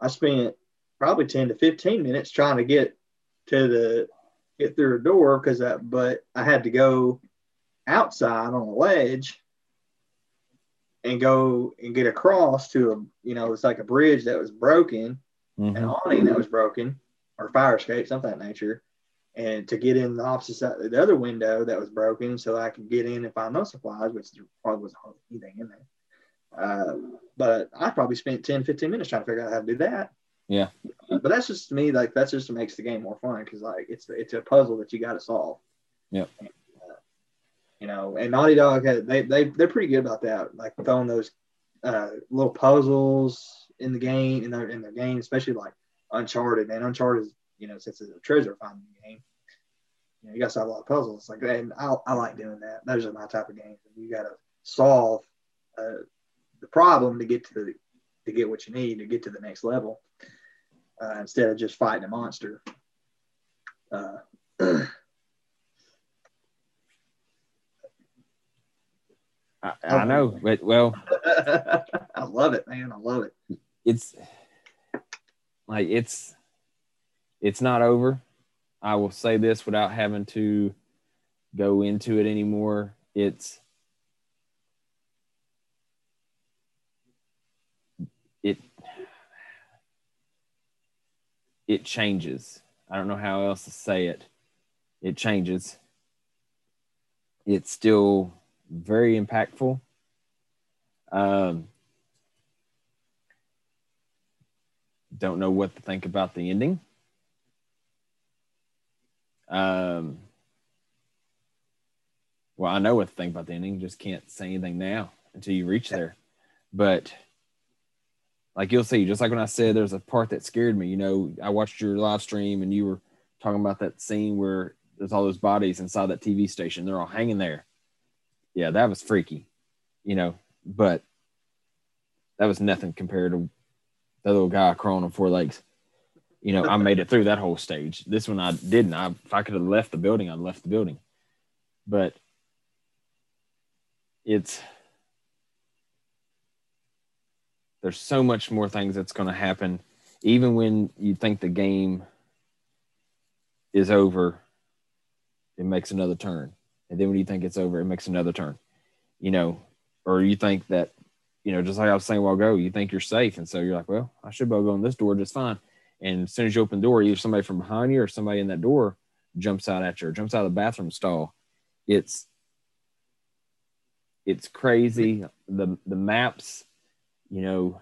I spent probably 10 to 15 minutes trying to get to the get through a door because that but I had to go outside on a ledge and go and get across to a you know it's like a bridge that was broken mm-hmm. an awning that was broken or fire escape something of that nature and to get in the opposite side the other window that was broken so i could get in and find those supplies which there probably wasn't hardly anything in there. Uh, but i probably spent 10 15 minutes trying to figure out how to do that. Yeah. But that's just to me like that's just what makes the game more fun because like it's it's a puzzle that you got to solve yeah you know, and Naughty Dog they they they're pretty good about that, like throwing those uh, little puzzles in the game in their in their game, especially like Uncharted. Man, Uncharted, you know, since it's a treasure finding game, you know, you got to solve a lot of puzzles. Like, and I, I like doing that. Those are my type of games. You got to solve uh, the problem to get to the to get what you need to get to the next level, uh, instead of just fighting a monster. Uh, I, I know, but well, I love it, man. I love it. It's like it's it's not over. I will say this without having to go into it anymore. It's it it changes. I don't know how else to say it. It changes. It's still very impactful. Um, don't know what to think about the ending. Um, well, I know what to think about the ending, just can't say anything now until you reach there. But like you'll see, just like when I said there's a part that scared me, you know, I watched your live stream and you were talking about that scene where there's all those bodies inside that TV station. They're all hanging there. Yeah, that was freaky, you know, but that was nothing compared to that little guy crawling on four legs. You know, I made it through that whole stage. This one I didn't. I, if I could have left the building, I'd left the building. But it's there's so much more things that's going to happen even when you think the game is over it makes another turn and then when you think it's over it makes another turn you know or you think that you know just like i was saying a while ago you think you're safe and so you're like well i should be able to go in this door just fine and as soon as you open the door either somebody from behind you or somebody in that door jumps out at you or jumps out of the bathroom stall. It's it's crazy. The the maps you know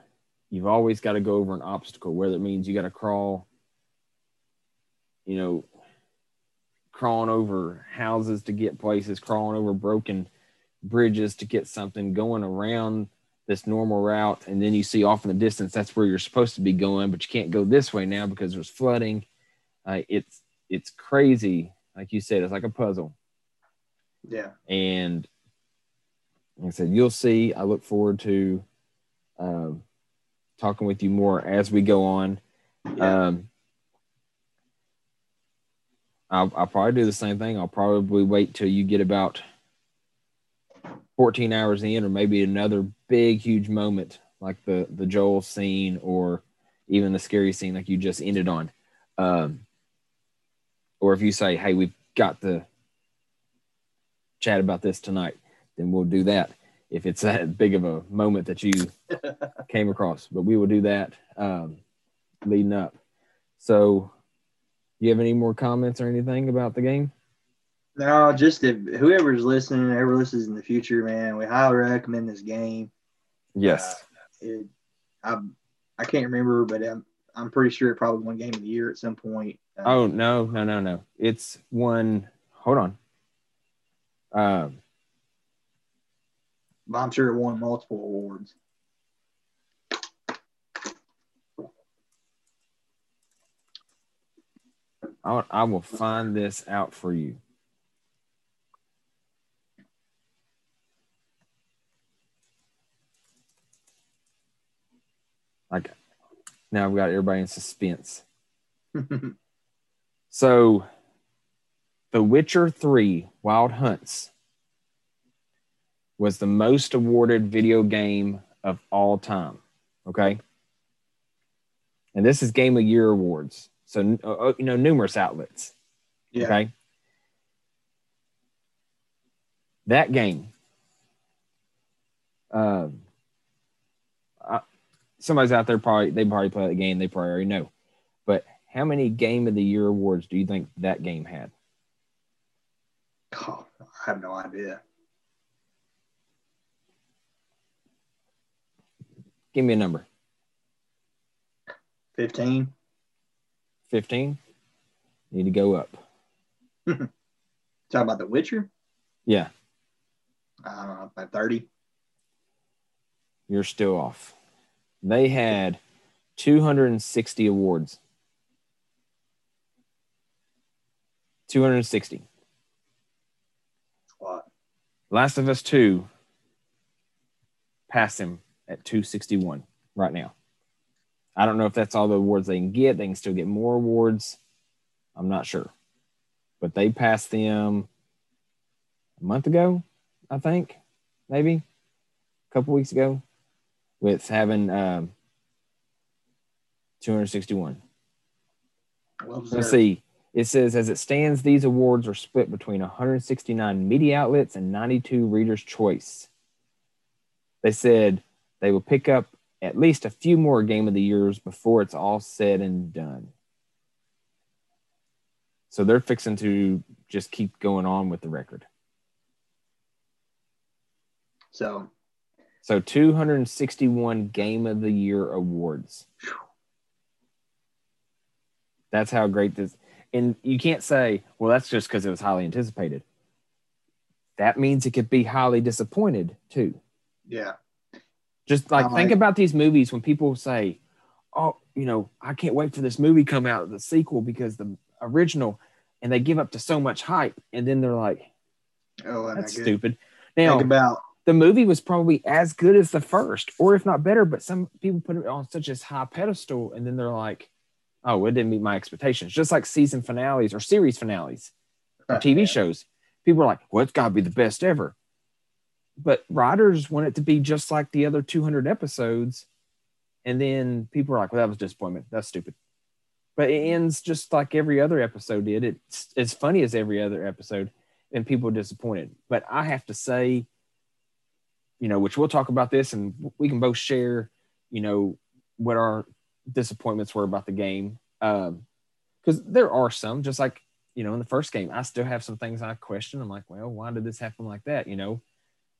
you've always got to go over an obstacle whether it means you got to crawl you know crawling over houses to get places crawling over broken bridges to get something going around this normal route and then you see off in the distance that's where you're supposed to be going but you can't go this way now because there's flooding uh, it's it's crazy like you said it's like a puzzle Yeah. and like I said, you'll see. I look forward to um, talking with you more as we go on. Yeah. Um, I'll, I'll probably do the same thing. I'll probably wait till you get about 14 hours in, or maybe another big, huge moment like the the Joel scene, or even the scary scene like you just ended on. Um, or if you say, "Hey, we've got to chat about this tonight," then we'll do that. If it's that big of a moment that you came across, but we will do that um, leading up. So, you have any more comments or anything about the game? No, just if whoever's listening, ever listens in the future, man, we highly recommend this game. Yes. It, I I can't remember, but I'm I'm pretty sure it probably won game of the year at some point. Um, oh no, no, no, no! It's one. Hold on. Um, I'm sure it won multiple awards. I, I will find this out for you. Like now, I've got everybody in suspense. So, The Witcher 3 Wild Hunts was the most awarded video game of all time. Okay. And this is Game of Year Awards. So, uh, you know, numerous outlets. yeah. Okay. That game. Um, I, somebody's out there probably they probably play the game. They probably already know. But how many Game of the Year awards do you think that game had? Oh, I have no idea. Give me a number. 15. Fifteen. Need to go up. Talk about The Witcher. Yeah, I don't know, about 30. you're still off. They had 260 awards. 260. A lot. Last of Us 2 passed him at 261 right now. I don't know if that's all the awards they can get. They can still get more awards. I'm not sure. But they passed them a month ago, I think, maybe a couple weeks ago, with having um, 261. Well Let's see. It says, as it stands, these awards are split between 169 media outlets and 92 readers' choice. They said they will pick up at least a few more Game of the Years before it's all said and done. So they're fixing to just keep going on with the record. So, So 261 Game of the Year awards. That's how great this. And you can't say, well, that's just because it was highly anticipated. that means it could be highly disappointed too. Yeah. Just like I think about these movies when people say, "Oh, you know, I can't wait for this movie come out, the sequel because the original," and they give up to so much hype, and then they're like, Oh, "That's stupid." Now, Think about the movie was probably as good as the first, or if not better, but some people put it on such a high pedestal, and then they're like, "Oh, it didn't meet my expectations." Just like season finales or series finales, or TV Yeah. shows, people are like, "Well, it's got to be the best ever." But writers want it to be just like the other 200 episodes, and then people are like, "Well, that was disappointment. That's stupid." But it ends just like every other episode did. It's as funny as every other episode, and people are disappointed. But I have to say, you know, which we'll talk about this, and we can both share, you know, what our disappointments were about the game. Um, because there are some, just like you know, in the first game, I still have some things I question. I'm like, well, why did this happen like that? You know,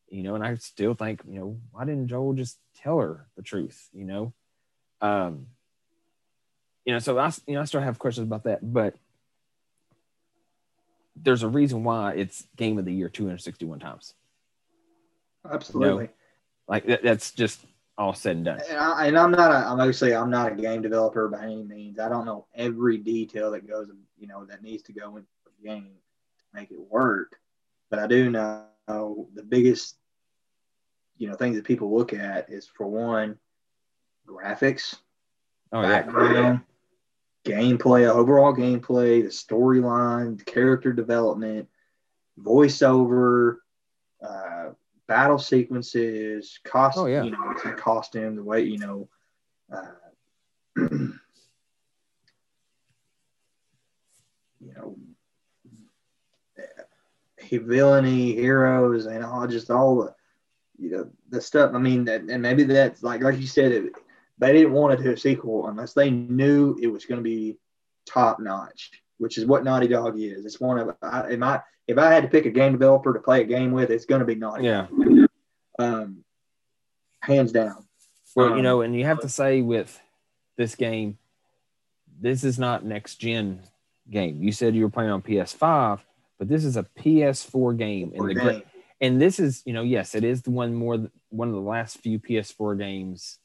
you know, and I still think, you know, why didn't Joel just tell her the truth? You know, um, you know, so I, you know, I still have questions about that, but there's a reason why it's game of the year 261 times. Absolutely. Like that, that's just all said and done. And, I, and I'm not a, I'm obviously I'm not a game developer by any means. I don't know every detail that goes, you know, that needs to go into the game to make it work. But I do know the biggest, you know, things that people look at is for one, graphics, Oh yeah, background, gameplay, overall gameplay, the storyline, character development, voiceover, battle sequences, cost, Oh, yeah. you know, the costume, the way, you know, uh, you know, he villainy, heroes, and all just all the, you know, the stuff. I mean, that, and maybe that's like, like you said, it, they didn't want to do a sequel unless they knew it was going to be top notch, which is what Naughty Dog is. It's one of I, if I if I had to pick a game developer to play a game with, it's going to be Naughty. yeah. Um, hands down. Well, you Um, know, and you have to say with this game, this is not next gen game. You said you were playing on PS5, but this is a PS4 game, and the game. and this is you know yes, it is the one more one of the last few PS4 games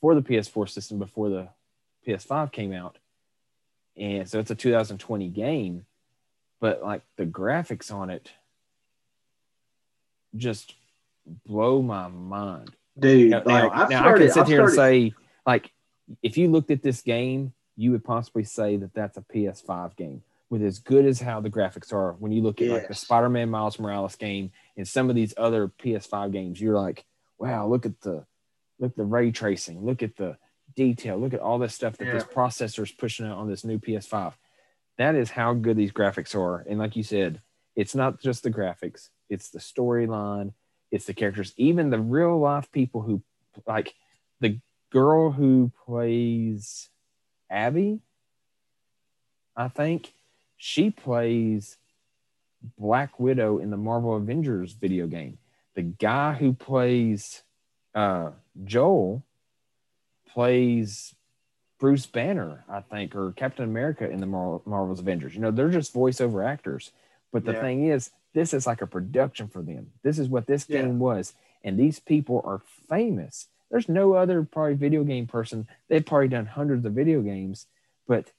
for the PS4 system before the PS5 came out, and so it's a 2020 game, but like the graphics on it just blow my mind. dude. Now, like now, now started, I can sit I've here and say, like, if you looked at this game, you would possibly say that that's a PS5 game with as good as how the graphics are. When you look at like the Spider-Man Miles Morales game and some of these other PS5 games, you're like, wow, look at the look at the ray tracing, look at the detail, look at all this stuff that this processor is pushing out on this new PS5. That is how good these graphics are. And like you said, it's not just the graphics, it's the storyline, it's the characters, even the real life people who like the girl who plays Abby, I think she plays Black Widow in the Marvel Avengers video game. The guy who plays uh, Joel plays Bruce Banner, I think, or Captain America in the Mar- Marvel's Avengers. You know, they're just voiceover actors. But the Yeah. thing is, this is like a production for them. This is what this Yeah. game was. And these people are famous. There's no other probably video game person. They've probably done hundreds of video games, but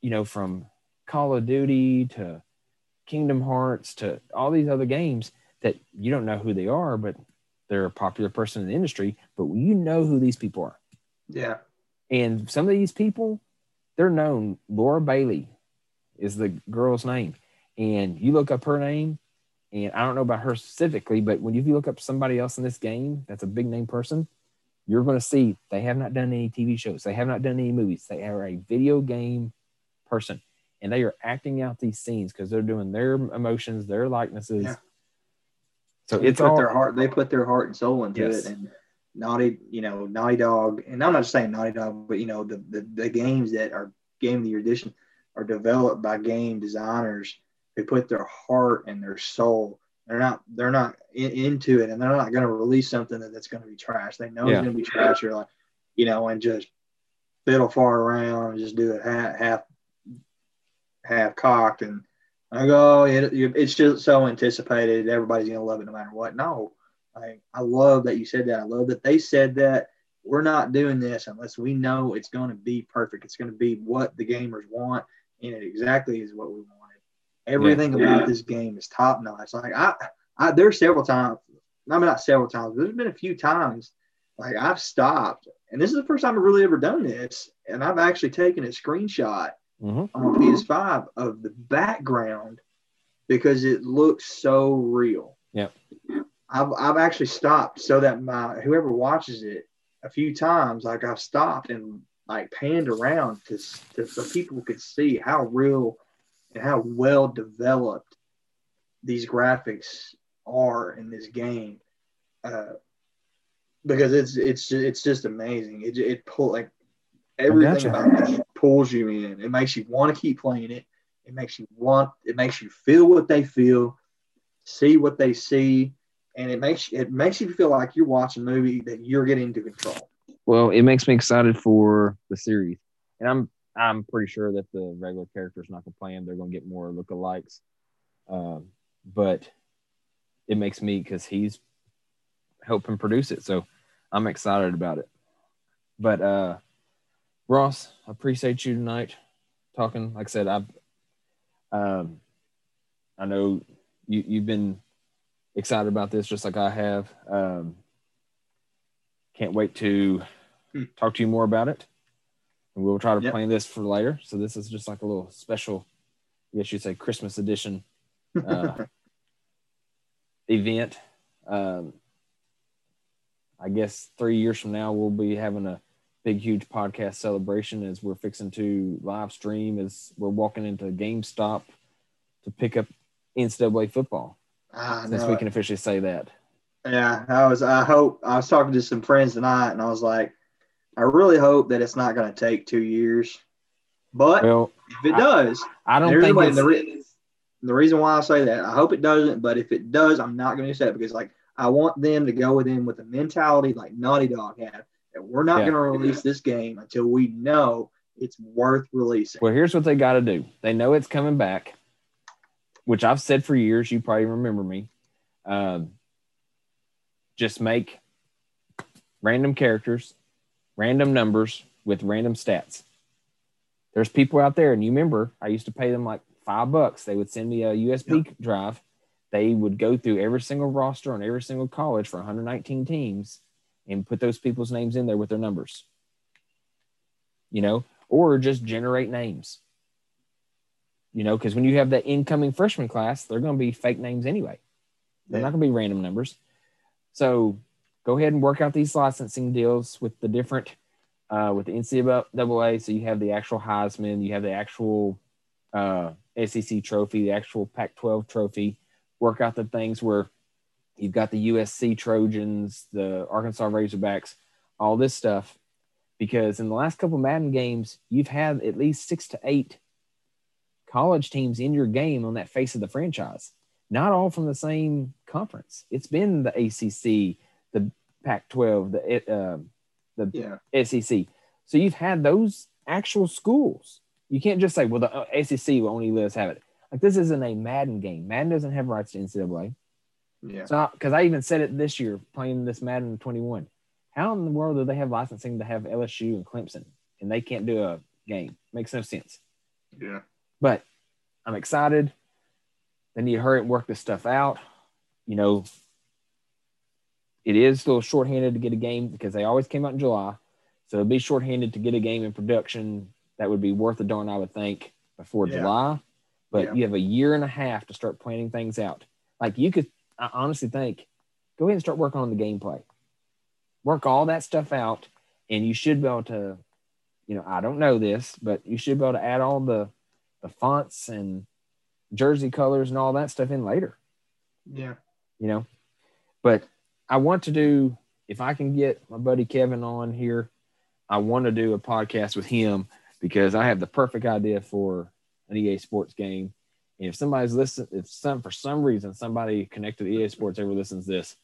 you know, from Call of Duty to Kingdom Hearts to all these other games that you don't know who they are, but they're a popular person in the industry, but you know who these people are. yeah, And some of these people, they're known. Laura Bailey is the girl's name. And you look up her name, and I don't know about her specifically, but when you look up somebody else in this game that's a big name person, you're going to see they have not done any TV shows. They have not done any movies. They are a video game person. And they are acting out these scenes because they're doing their emotions, their likenesses. Yeah. So they it's all their heart. They put their heart and soul into Yes. it, and Naughty, you know, Naughty Dog, and I'm not just saying Naughty Dog, but you know, the the, the games that are Game of the Year edition are developed by game designers who put their heart and their soul. They're not they're not in, into it, and they're not going to release something that, that's going to be trash. They know Yeah. it's going to be trash, or like, you know, and just fiddle far around and just do it half half half cocked and I go, oh, it, it's just so anticipated. Everybody's gonna love it no matter what. No, I I love that you said that. I love that they said that. We're not doing this unless we know it's going to be perfect. It's going to be what the gamers want, and it exactly is what we wanted. Everything yeah. about this game is top notch. Like I, I there's several times. I mean, not several times. There's been a few times like I've stopped, and this is the first time I've really ever done this, and I've actually taken a screenshot mm-hmm. on PS5 of the background because it looks so real. Yeah. I've I've actually stopped so that my whoever watches it a few times, like I've stopped and like panned around to, to so people could see how real and how well developed these graphics are in this game. Uh, because it's it's it's just amazing. It it pull like everything about it pulls you in. It makes you want to keep playing it. It makes you want. It makes you feel what they feel, see what they see, and it makes it makes you feel like you're watching a movie that you're getting into control. Well, it makes me excited for the series, and I'm I'm pretty sure that the regular character's not going to play him. They're going to get more lookalikes, um, but it makes me because he's helping produce it. So I'm excited about it. But uh Ross, I appreciate you tonight talking. Like I said, I've um I know you you've been excited about this just like I have. Um can't wait to hmm. talk to you more about it. And we'll try to yep. plan this for later. So this is just like a little special, I guess you'd say Christmas edition uh, event. Um, I guess three years from now we'll be having a big huge podcast celebration as we're fixing to live stream as we're walking into GameStop to pick up NCAA football. Ah, since we can officially say that. Yeah, I was. I hope I was talking to some friends tonight, and I was like, I really hope that it's not going to take two years. But well, if it does, I, I don't think the, re- the reason why I say that, I hope it doesn't. But if it does, I'm not going to say it because like I want them to go within with a mentality like Naughty Dog had that we're not yeah. going to release this game until we know it's worth releasing. Well, here's what they got to do. They know it's coming back, which I've said for years. You probably remember me. Um, just make random characters, random numbers with random stats. There's people out there, and you remember I used to pay them like five bucks. They would send me a USB yep. drive they would go through every single roster on every single college for 119 teams and put those people's names in there with their numbers. You know, or just generate names. You know, because when you have that incoming freshman class, they're going to be fake names anyway. They're yeah. not going to be random numbers. So go ahead and work out these licensing deals with the different, uh, with the NCAA. So you have the actual Heisman, you have the actual uh, SEC trophy, the actual Pac 12 trophy work out the things where you've got the USC Trojans, the Arkansas Razorbacks, all this stuff. Because in the last couple of Madden games, you've had at least six to eight college teams in your game on that face of the franchise. Not all from the same conference. It's been the ACC, the Pac-12, the uh, the yeah. SEC. So you've had those actual schools. You can't just say, "Well, the uh, SEC will only let us have it." Like this isn't a Madden game. Madden doesn't have rights to NCAA. Yeah. Not because I even said it this year playing this Madden 21. How in the world do they have licensing to have LSU and Clemson and they can't do a game? Makes no sense. Yeah. But I'm excited. They need to hurry and work this stuff out. You know, it is a little shorthanded to get a game because they always came out in July. So it'd be shorthanded to get a game in production that would be worth a darn, I would think, before yeah. July but yeah. you have a year and a half to start planning things out. Like you could, I honestly think, go ahead and start working on the gameplay. Work all that stuff out, and you should be able to, you know, I don't know this, but you should be able to add all the the fonts and jersey colors and all that stuff in later. Yeah. You know, but I want to do if I can get my buddy Kevin on here, I want to do a podcast with him because I have the perfect idea for an EA Sports game. And if somebody's listening, if some for some reason somebody connected to EA Sports ever listens to this,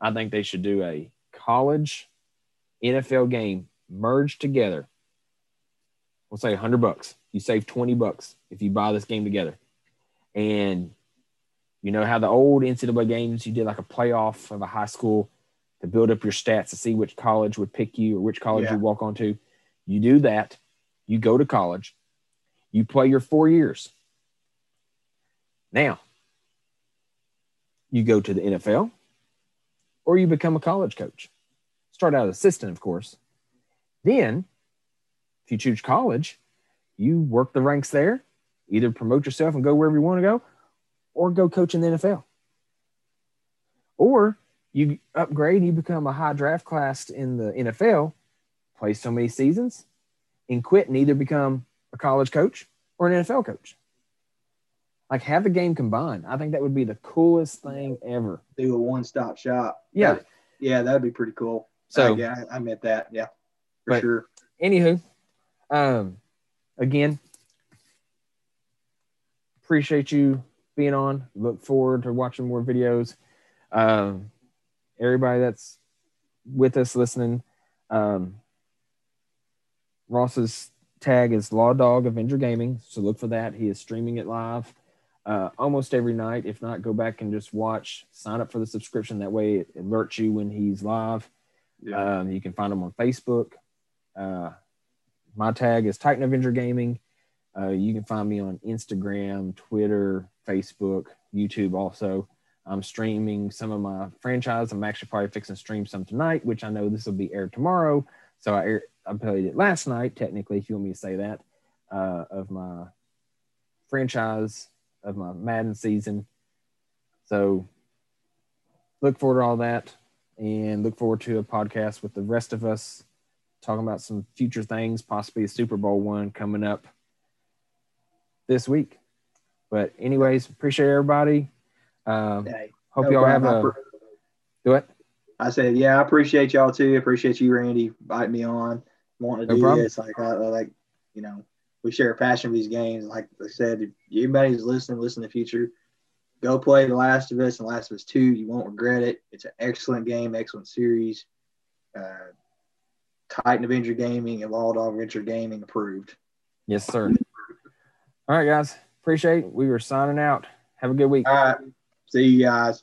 I think they should do a college NFL game merged together. We'll say hundred bucks. You save twenty bucks if you buy this game together, And you know how the old NCAA games, you did like a playoff of a high school to build up your stats to see which college would pick you or which college Yeah. you walk onto. You do that. You go to college. You play your four years. Now, you go to the NFL or you become a college coach. Start out as assistant, of course. Then, if you choose college, you work the ranks there, either promote yourself and go wherever you want to go, or go coach in the NFL. Or you upgrade you become a high draft class in the NFL, play so many seasons, and quit and either become a college coach or an NFL coach. Like have the game combined. I think that would be the coolest thing ever. Do a one stop shop. Yeah. That- yeah, that'd be pretty cool. So Uh, yeah, I, I meant that. Yeah, for But- sure. anywho, um, again, appreciate you being on. Look forward to watching more videos. Um, everybody that's with us listening, um, Ross's tag is Law Dog Avenger Gaming, so look for that. He is streaming it live uh, almost every night. If not, go back and just watch. Sign up for the subscription. That way, it alerts you when he's live. Yeah. Um, you can find him on Facebook. Uh, my tag is Titan Avenger Gaming. Uh, you can find me on Instagram, Twitter, Facebook, YouTube also. I'm streaming some of my franchise. I'm actually probably fixing to stream some tonight, which I know this will be aired tomorrow. So I, air, I played it last night, technically, if you want me to say that, uh, of my franchise, of my Madden season. So look forward to all that and look forward to a podcast with the rest of us talking about some future things, possibly a Super Bowl one coming up this week. But anyways, appreciate everybody. Um, Hey, hope no y'all have problem. I a do it. I said, yeah, I appreciate y'all too. Appreciate you, Randy, inviting me on, wanting to No do problem. this. Like, I, like, you know, we share a passion for these games. Like I said, if anybody who's listening, listen to the future, go play The Last of Us and Last of Us 2. You won't regret it. It's an excellent game, excellent series. Uh, Titan Avenger Gaming and Law Dog Avenger Gaming approved. Yes, sir. All right, guys. Appreciate it. We were signing out. Have a good week. All right. See you guys.